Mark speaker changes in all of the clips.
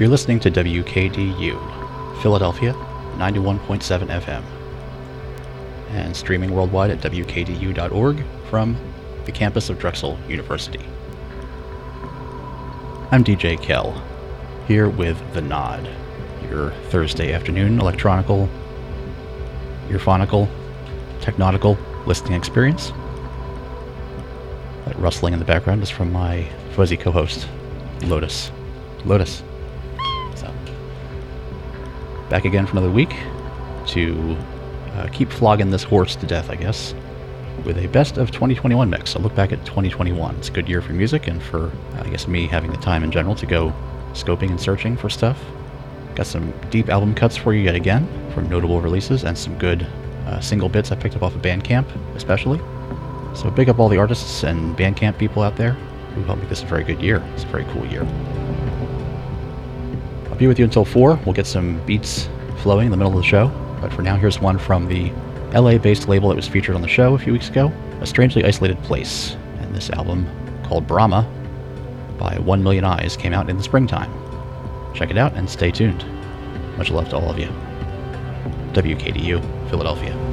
Speaker 1: You're listening to WKDU, Philadelphia, 91.7 FM, and streaming worldwide at WKDU.org from the campus of Drexel University. I'm DJ Kel, here with The Nod, your Thursday afternoon electronical, earphonical, technautical listening experience. That rustling in the background is from my fuzzy co-host, Lotus. Lotus. So, back again for another week to uh, keep flogging this horse to death, I guess, with a best of 2021 mix. A look back at 2021. It's a good year for music and for, I guess, me having the time in general to go scoping and searching for stuff. Got some deep album cuts for you yet again from notable releases and some good uh, single bits I picked up off of Bandcamp, especially. So big up all the artists and Bandcamp people out there who helped make this a very good year. It's a very cool year. Be with you until 4. We'll get some beats flowing in the middle of the show. But for now, here's one from the LA based label that was featured on the show a few weeks ago A Strangely Isolated Place. And this album, called Brahma by 1 Million Eyes, came out in the springtime. Check it out and stay tuned. Much love to all of you. WKDU, Philadelphia.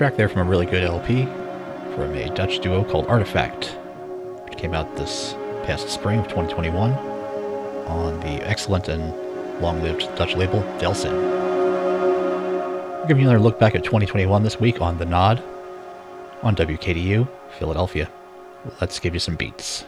Speaker 1: Track there from a really good LP from a Dutch duo called Artefakt, which came out this past spring of 2021 on the excellent and long-lived Dutch label Delsin. We're giving you another look back at 2021 this week on The Nod on WKDU, Philadelphia. Let's give you some beats.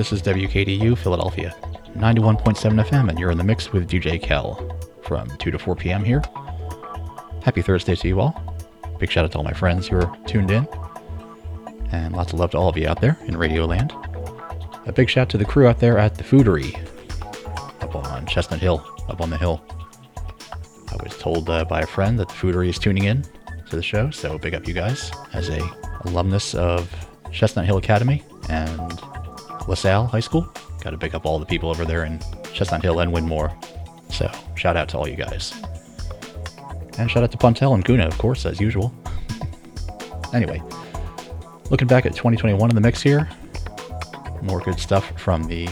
Speaker 1: This is WKDU Philadelphia, 91.7 FM, and you're in the mix with DJ Kel from 2 to 4 p.m. here. Happy Thursday to you all. Big shout out to all my friends who are tuned in, and lots of love to all of you out there in Radio Land. A big shout out to the crew out there at the Foodery up on Chestnut Hill, up on the hill. I was told uh, by a friend that the Foodery is tuning in to the show, so big up you guys. As a alumnus of Chestnut Hill Academy and LaSalle High School, got to big up all the people over there in Chestnut Hill and Wyndmoor. So shout out to all you guys. And shout out to Pontel and Guna, of course, as usual. anyway, looking back at 2021 in the mix here, more good stuff from the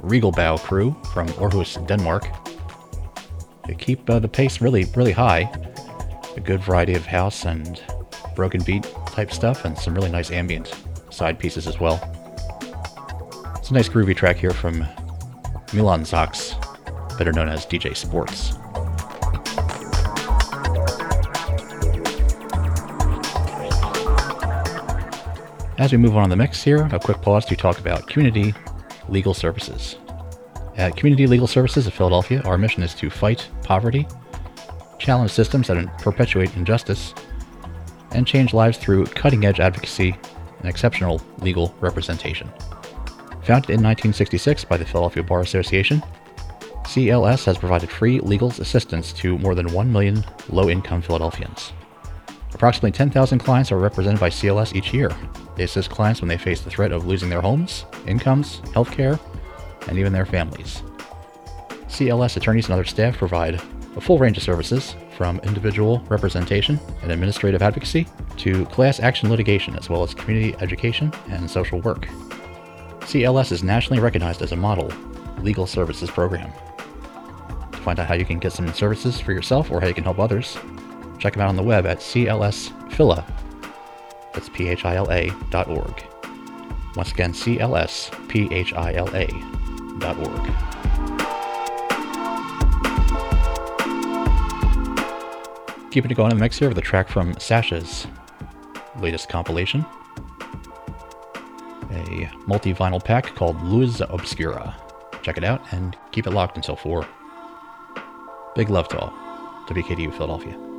Speaker 1: Regelbau crew from Aarhus, Denmark. They keep uh, the pace really, really high. A good variety of house and broken beat type stuff, and some really nice ambient side pieces as well. It's a nice groovy track here from Milan Zox, better known as DJ Sports. As we move on in the mix here, a quick pause to talk about community legal services. At Community Legal Services of Philadelphia, our mission is to fight poverty, challenge systems that perpetuate injustice, and change lives through cutting edge advocacy and exceptional legal representation. Founded in 1966 by the Philadelphia Bar Association, CLS has provided free legal assistance to more than 1 million low income Philadelphians. Approximately 10,000 clients are represented by CLS each year. They assist clients when they face the threat of losing their homes, incomes, healthcare, and even their families. CLS attorneys and other staff provide a full range of services from individual representation and administrative advocacy to class action litigation, as well as community education and social work. CLS is nationally recognized as a model legal services program. To find out how you can get some services for yourself or how you can help others, check them out on the web at clsphila. That's P-H-I-L-A dot org. Once again, C-L-S-P-H-I-L-A dot org. Keeping it going in the mix here with a track from Sasha's latest compilation. A multi vinyl pack called Luzoscura. Check it out and keep it locked until 4. Big love to all. WKDU Philadelphia.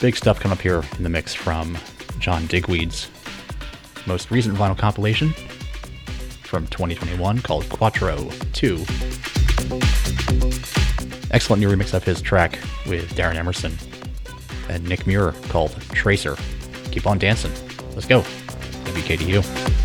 Speaker 1: Big stuff coming up here in the mix from John Digweed's most recent vinyl compilation from 2021 called Quattro 2. Excellent new remix of his track with Darren Emerson and Nick Muir called Tracer. Keep on dancing. Let's go. WKDU.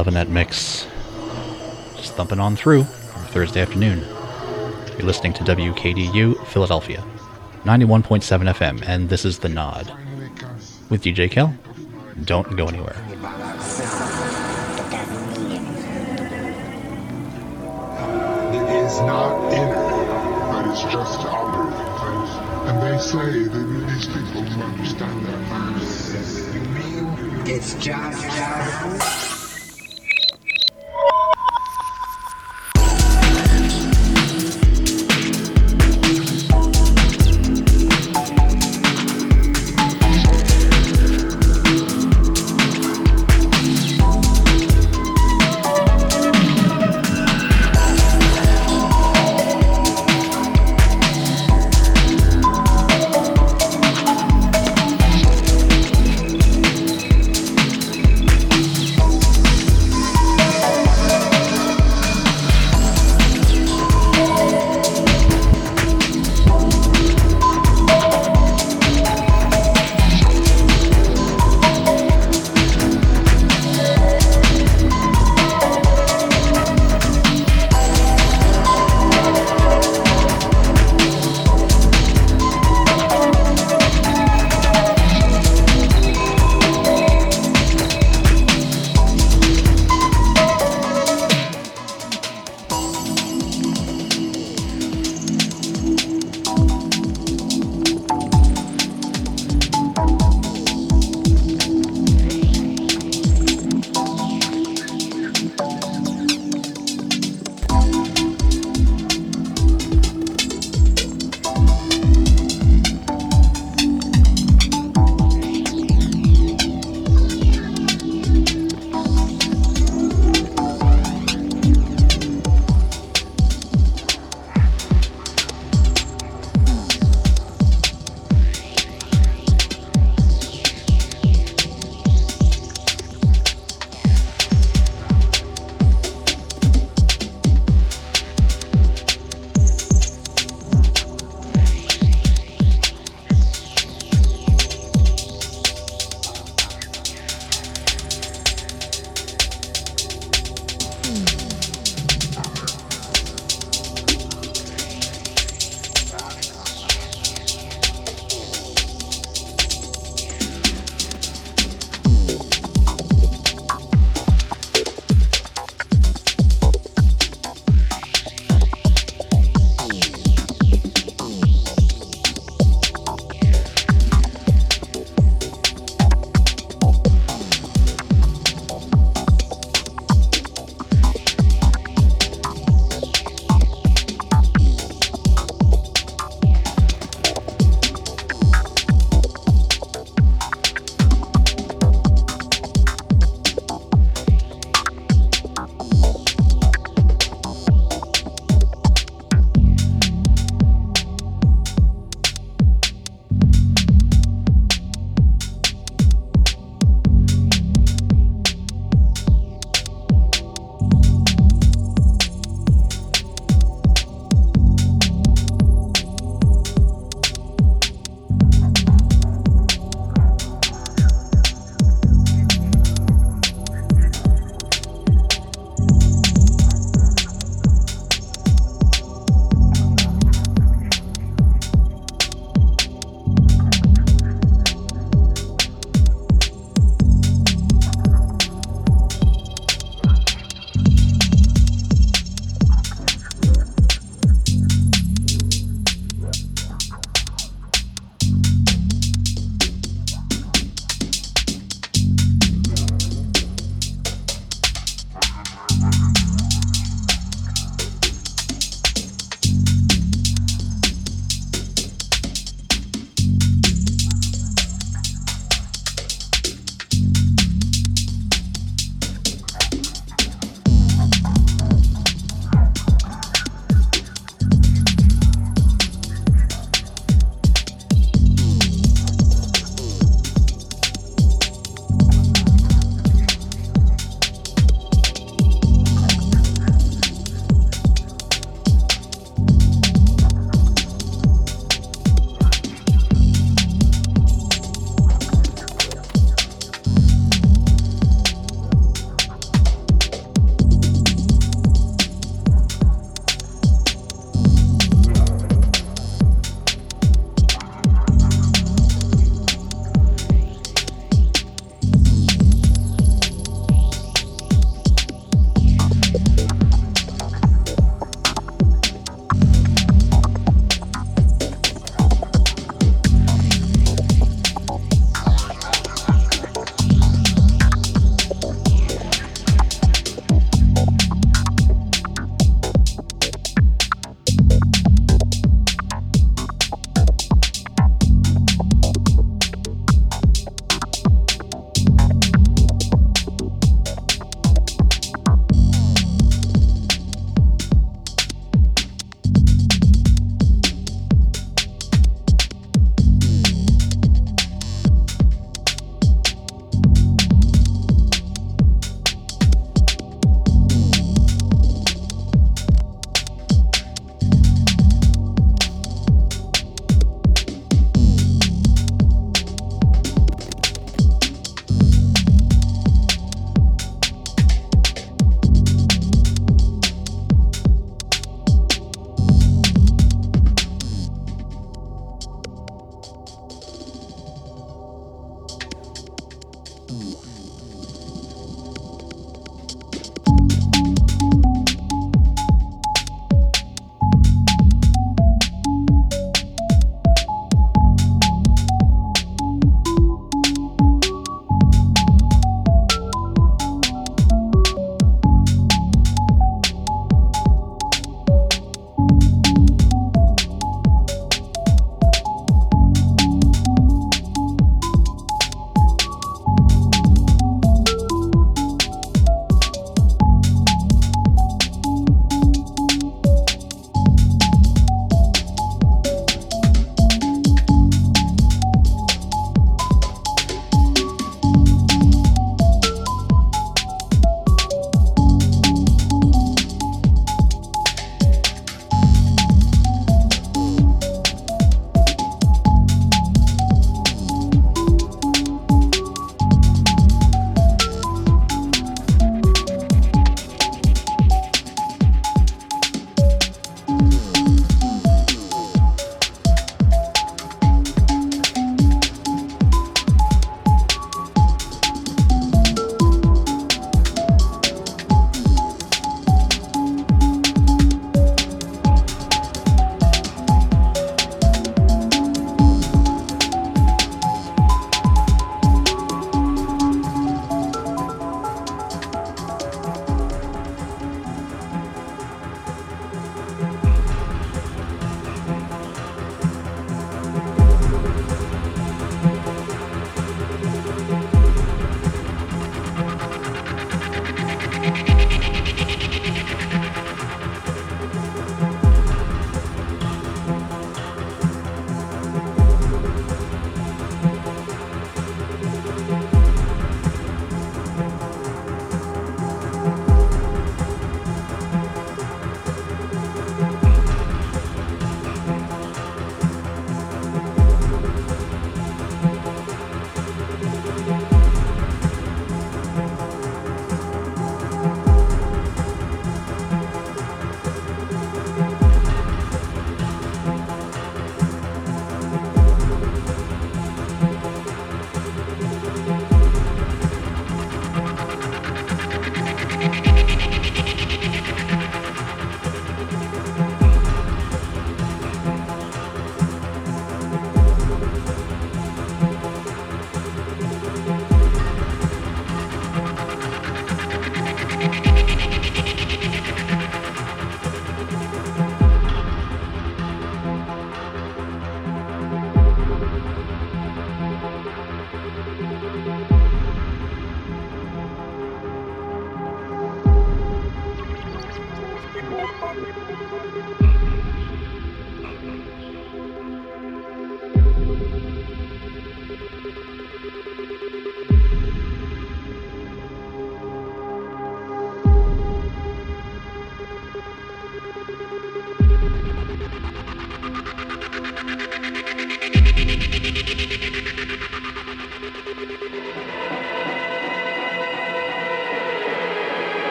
Speaker 1: Loving it, man. Loving that mix. Just thumping on through Thursday afternoon. You're listening to WKDU Philadelphia, 91.7 FM, and this is The Nod. With DJ Kel. Don't go anywhere.
Speaker 2: It is not inner, but it's just outer. And they say that these people who understand that. You mean
Speaker 3: It's just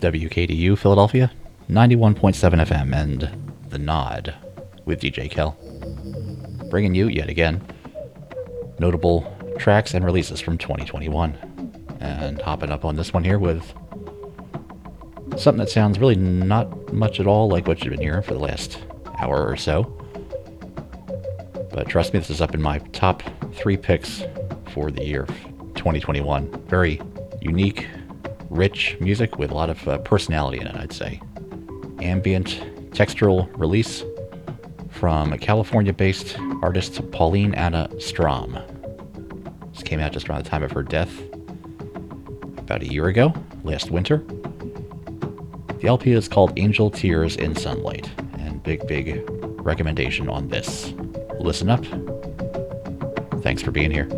Speaker 1: WKDU Philadelphia, 91.7 FM, and The Nod with DJ Kel. Bringing you, yet again, notable tracks and releases from 2021. And hopping up on this one here with something that sounds really not much at all like what you've been hearing for the last hour or so. But trust me, this is up in my top three picks for the year 2021. Very unique, rich music with a lot of uh, personality in it, I'd say. Ambient, textural release from a California based artist Pauline Anna Strom. This came out just around the time of her death, about a year ago, last winter. The LP is called Angel Tears in Sunlight, and big, big recommendation on this. Listen up. Thanks for being here.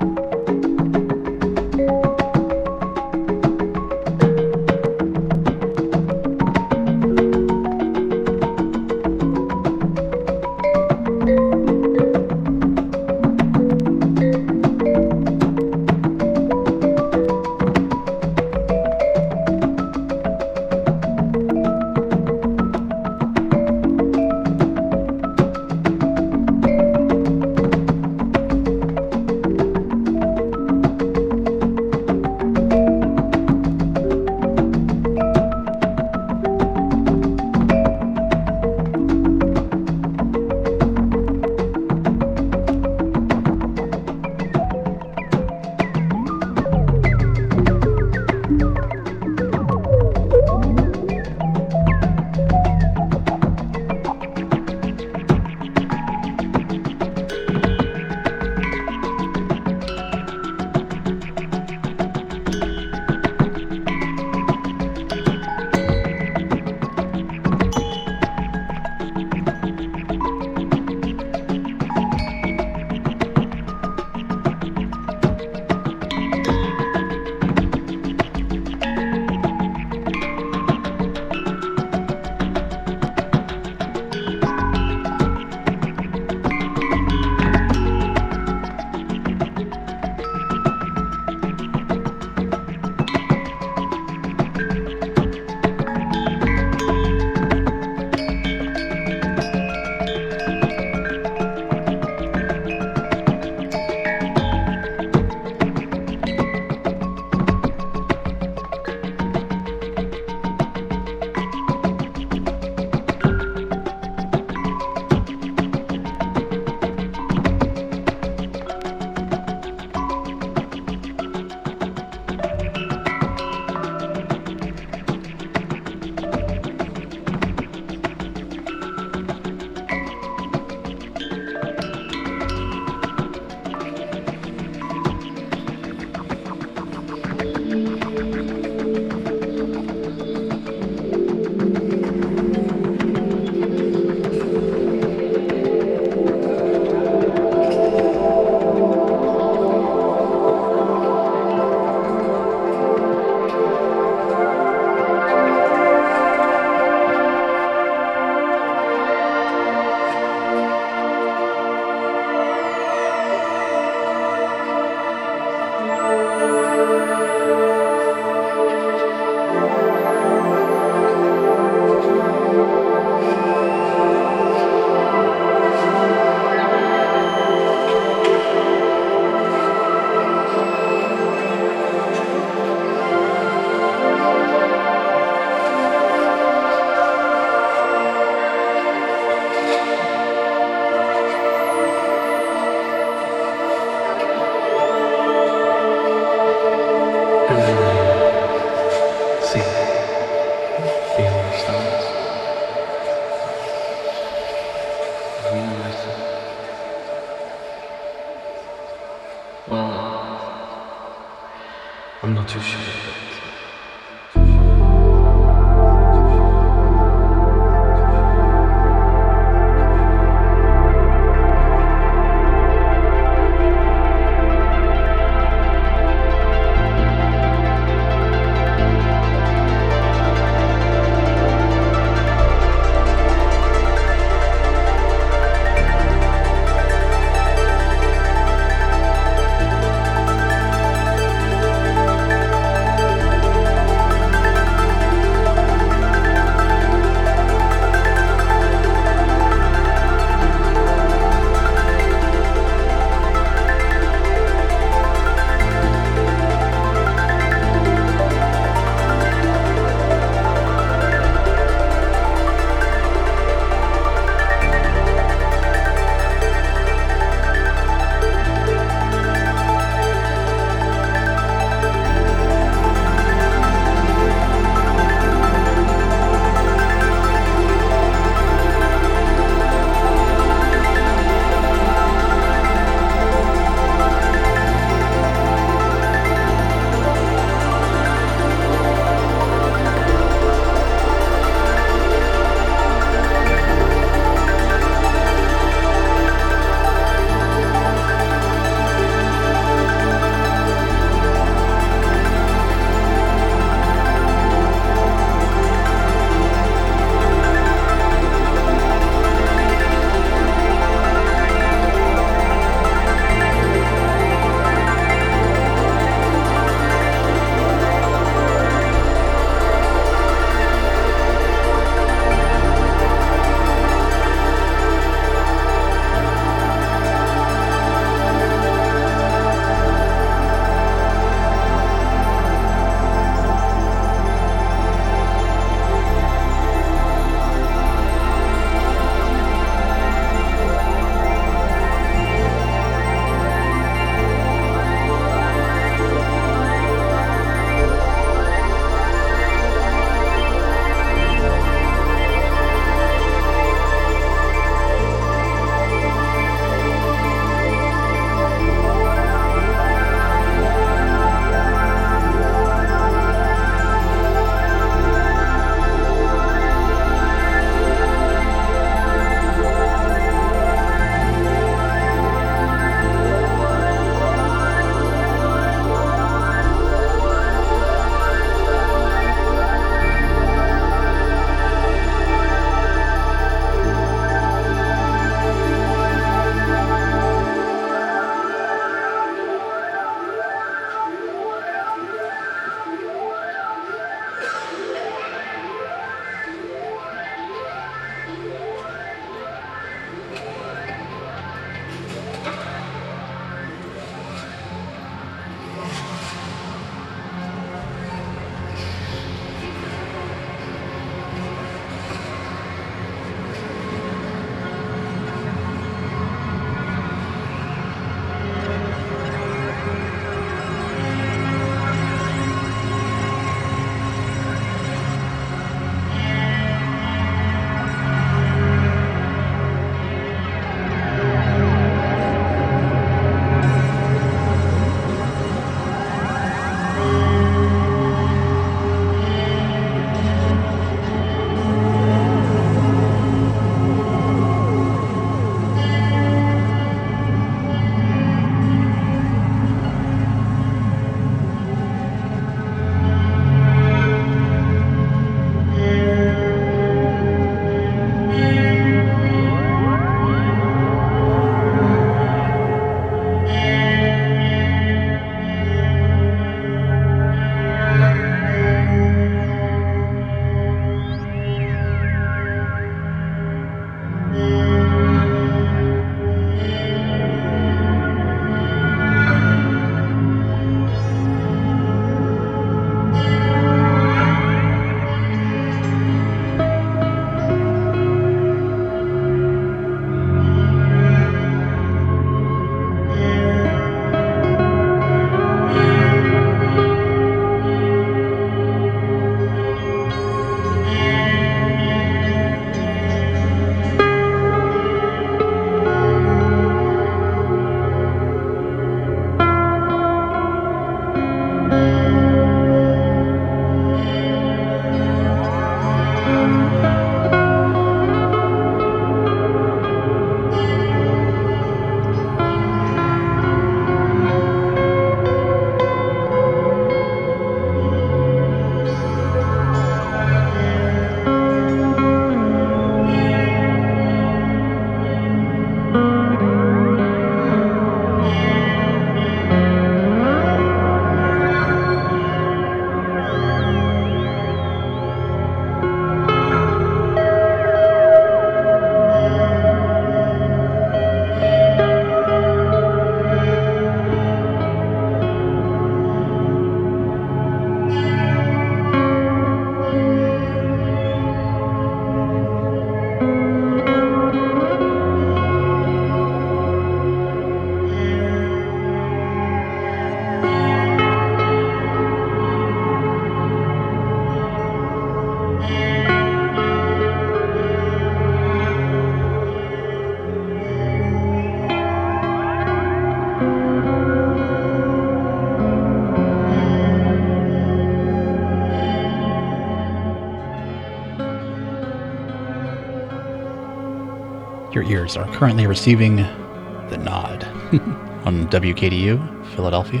Speaker 1: Ears are currently receiving the nod on WKDU, Philadelphia,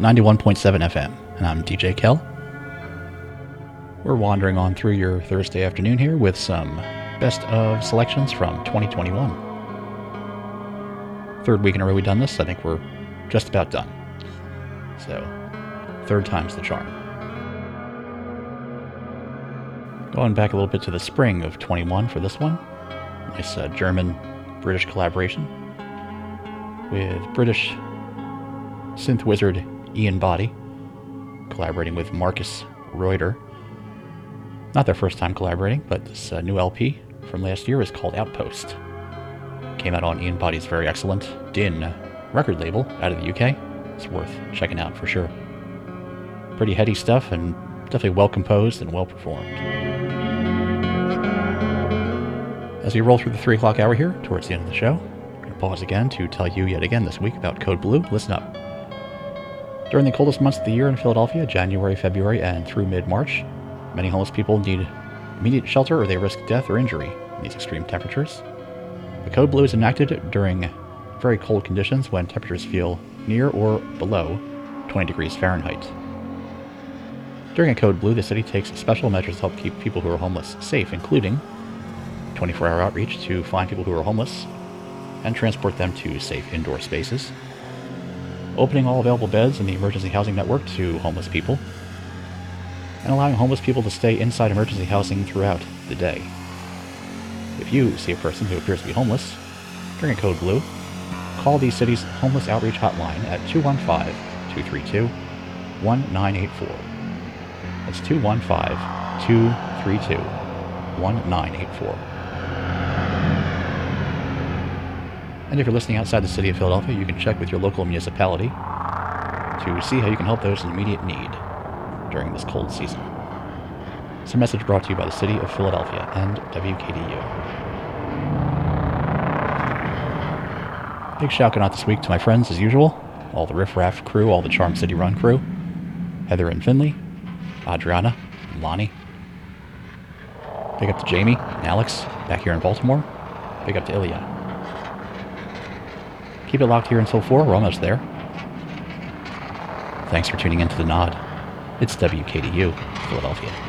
Speaker 1: 91.7 FM, and I'm DJ Kel. We're wandering on through your Thursday afternoon here with some best of selections from 2021. Third week in a row we've done this. I think we're just about done. So, third time's the charm. Going back a little bit to the spring of 21 for this one. Nice uh, German British collaboration with British synth wizard Ian Boddy, collaborating with Markus Reuter. Not their first time collaborating, but this uh, new LP from last year is called Outpost. Came out on Ian Boddy's very excellent DiN record label out of the UK. It's worth checking out for sure. Pretty heady stuff and definitely well composed and well performed. As we roll through the 3 o'clock hour here, towards the end of the show, I'm going to pause again to tell you yet again this week about Code Blue. Listen up. During the coldest months of the year in Philadelphia, January, February, and through mid March, many homeless people need immediate shelter or they risk death or injury in these extreme temperatures. The Code Blue is enacted during very cold conditions when temperatures feel near or below 20 degrees Fahrenheit. During a Code Blue, the city takes special measures to help keep people who are homeless safe, including 24 hour outreach to find people who are homeless and transport them to safe indoor spaces, opening all available beds in the emergency housing network to homeless people, and allowing homeless people to stay inside emergency housing throughout the day. If you see a person who appears to be homeless, during a Code Blue, call the city's homeless outreach hotline at 215 232 1984. That's 215 232 1984. And if you're listening outside the city of Philadelphia, you can check with your local municipality to see how you can help those in immediate need during this cold season. It's a message brought to you by the City of Philadelphia and WKDU. Big shout out this week to my friends, as usual, all the Riff Raff crew, all the Charm City Run crew, Heather and Finley, Adriana, and Lonnie. Big up to Jamie and Alex back here in Baltimore. Big up to Ilya. Keep it locked here until 4. We're almost there. Thanks for tuning in to The Nod. It's WKDU, Philadelphia.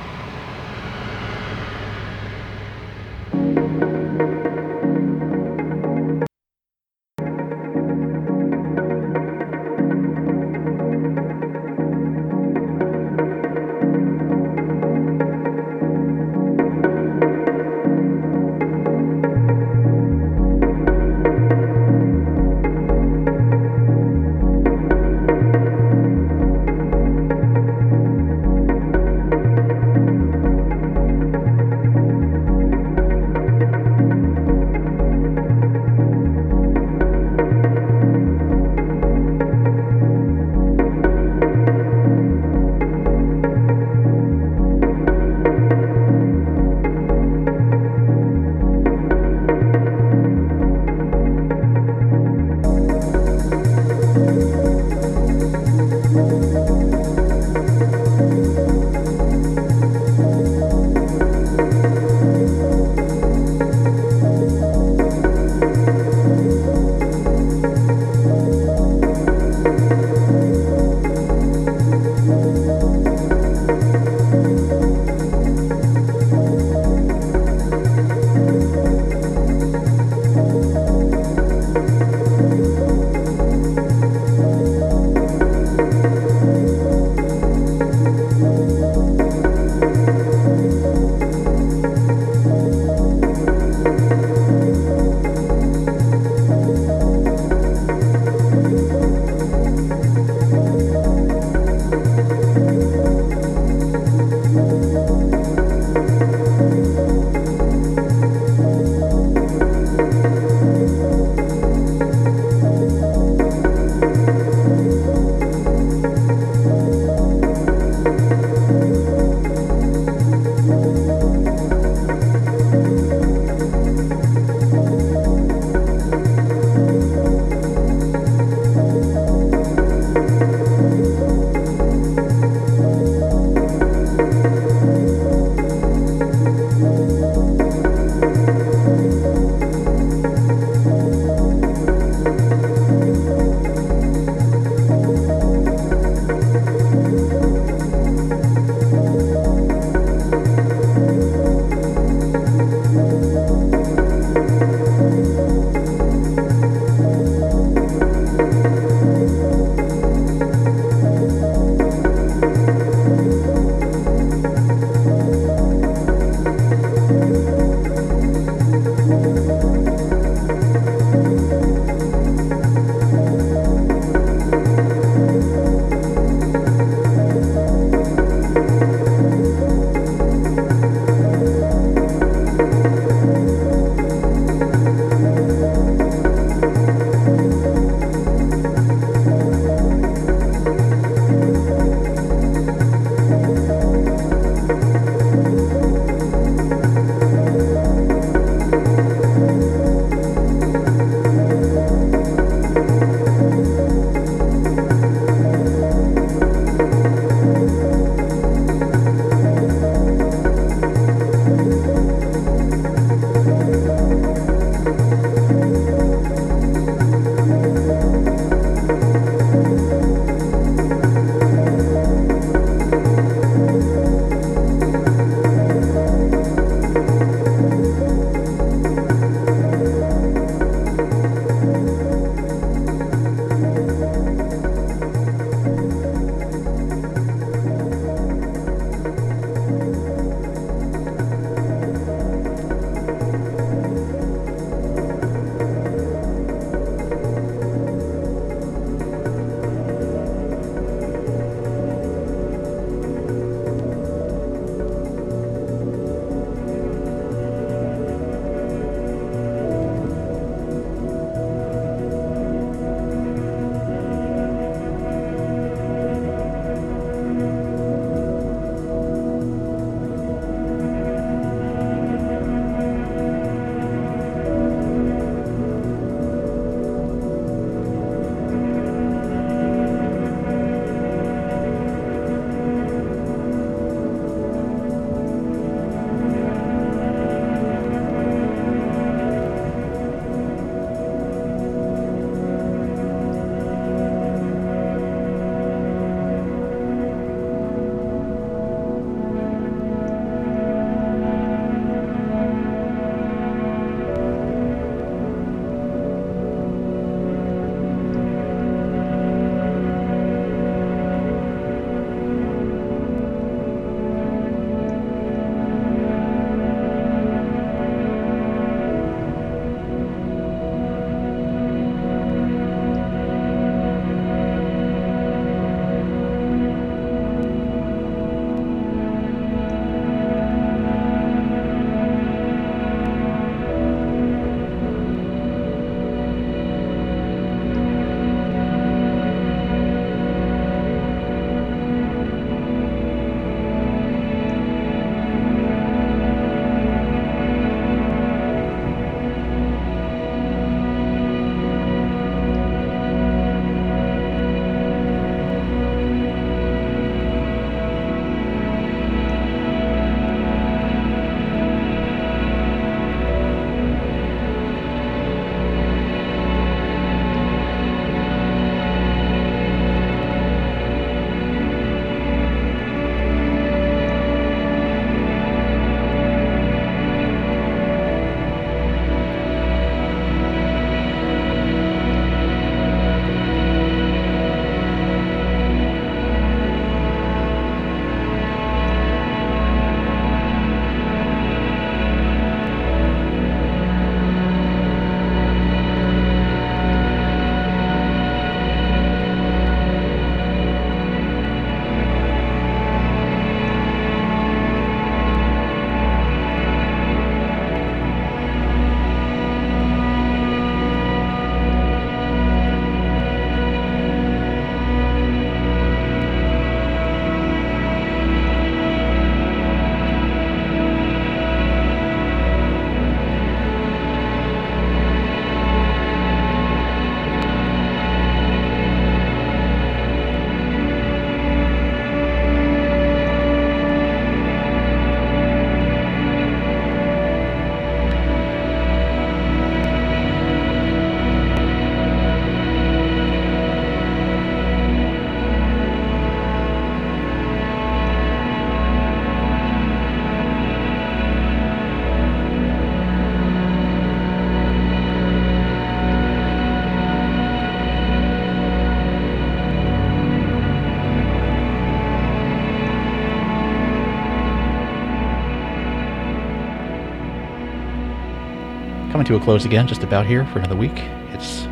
Speaker 1: To a close again, just about here for another week. It's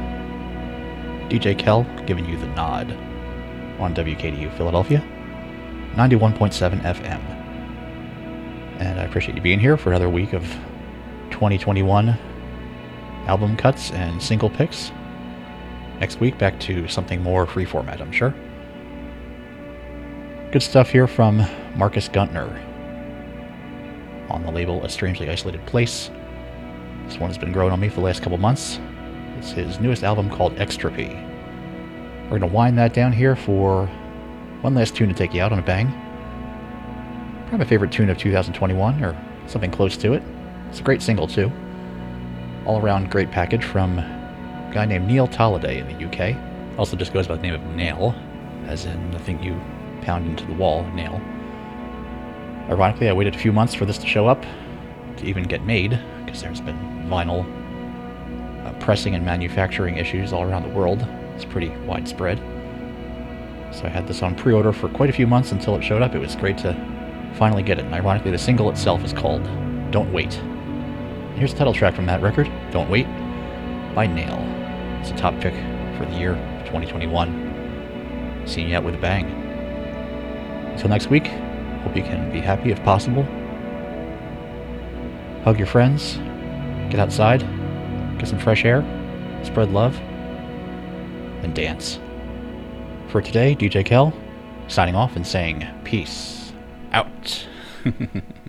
Speaker 1: DJ Kel giving you the nod on WKDU Philadelphia, 91.7 FM. And I appreciate you being here for another week of 2021 album cuts and single picks. Next week, back to something more free format, I'm sure. Good stuff here from Marcus Guentner on the label A Strangely Isolated Place. This one has been growing on me for the last couple months. It's his newest album called Extropy. We're going to wind that down here for one last tune to take you out on a bang. Probably my favorite tune of 2021, or something close to it. It's a great single, too. All around great package from a guy named Neil Tolliday in the UK. Also just goes by the name of Nail, as in the thing you pound into the wall, nail. Ironically, I waited a few months for this to show up, to even get made, because there's been vinyl uh, pressing and manufacturing issues all around the world. It's pretty widespread. So I had this on pre order for quite a few months until it showed up. It was great to finally get it. And ironically, the single itself is called Don't Wait. Here's the title track from that record Don't Wait by Nail. It's a top pick for the year 2021. Seeing you out with a bang. Until next week, hope you can be happy if possible. Hug your friends, get outside, get some fresh air, spread love, and dance. For today, DJ Kel signing off and saying peace out.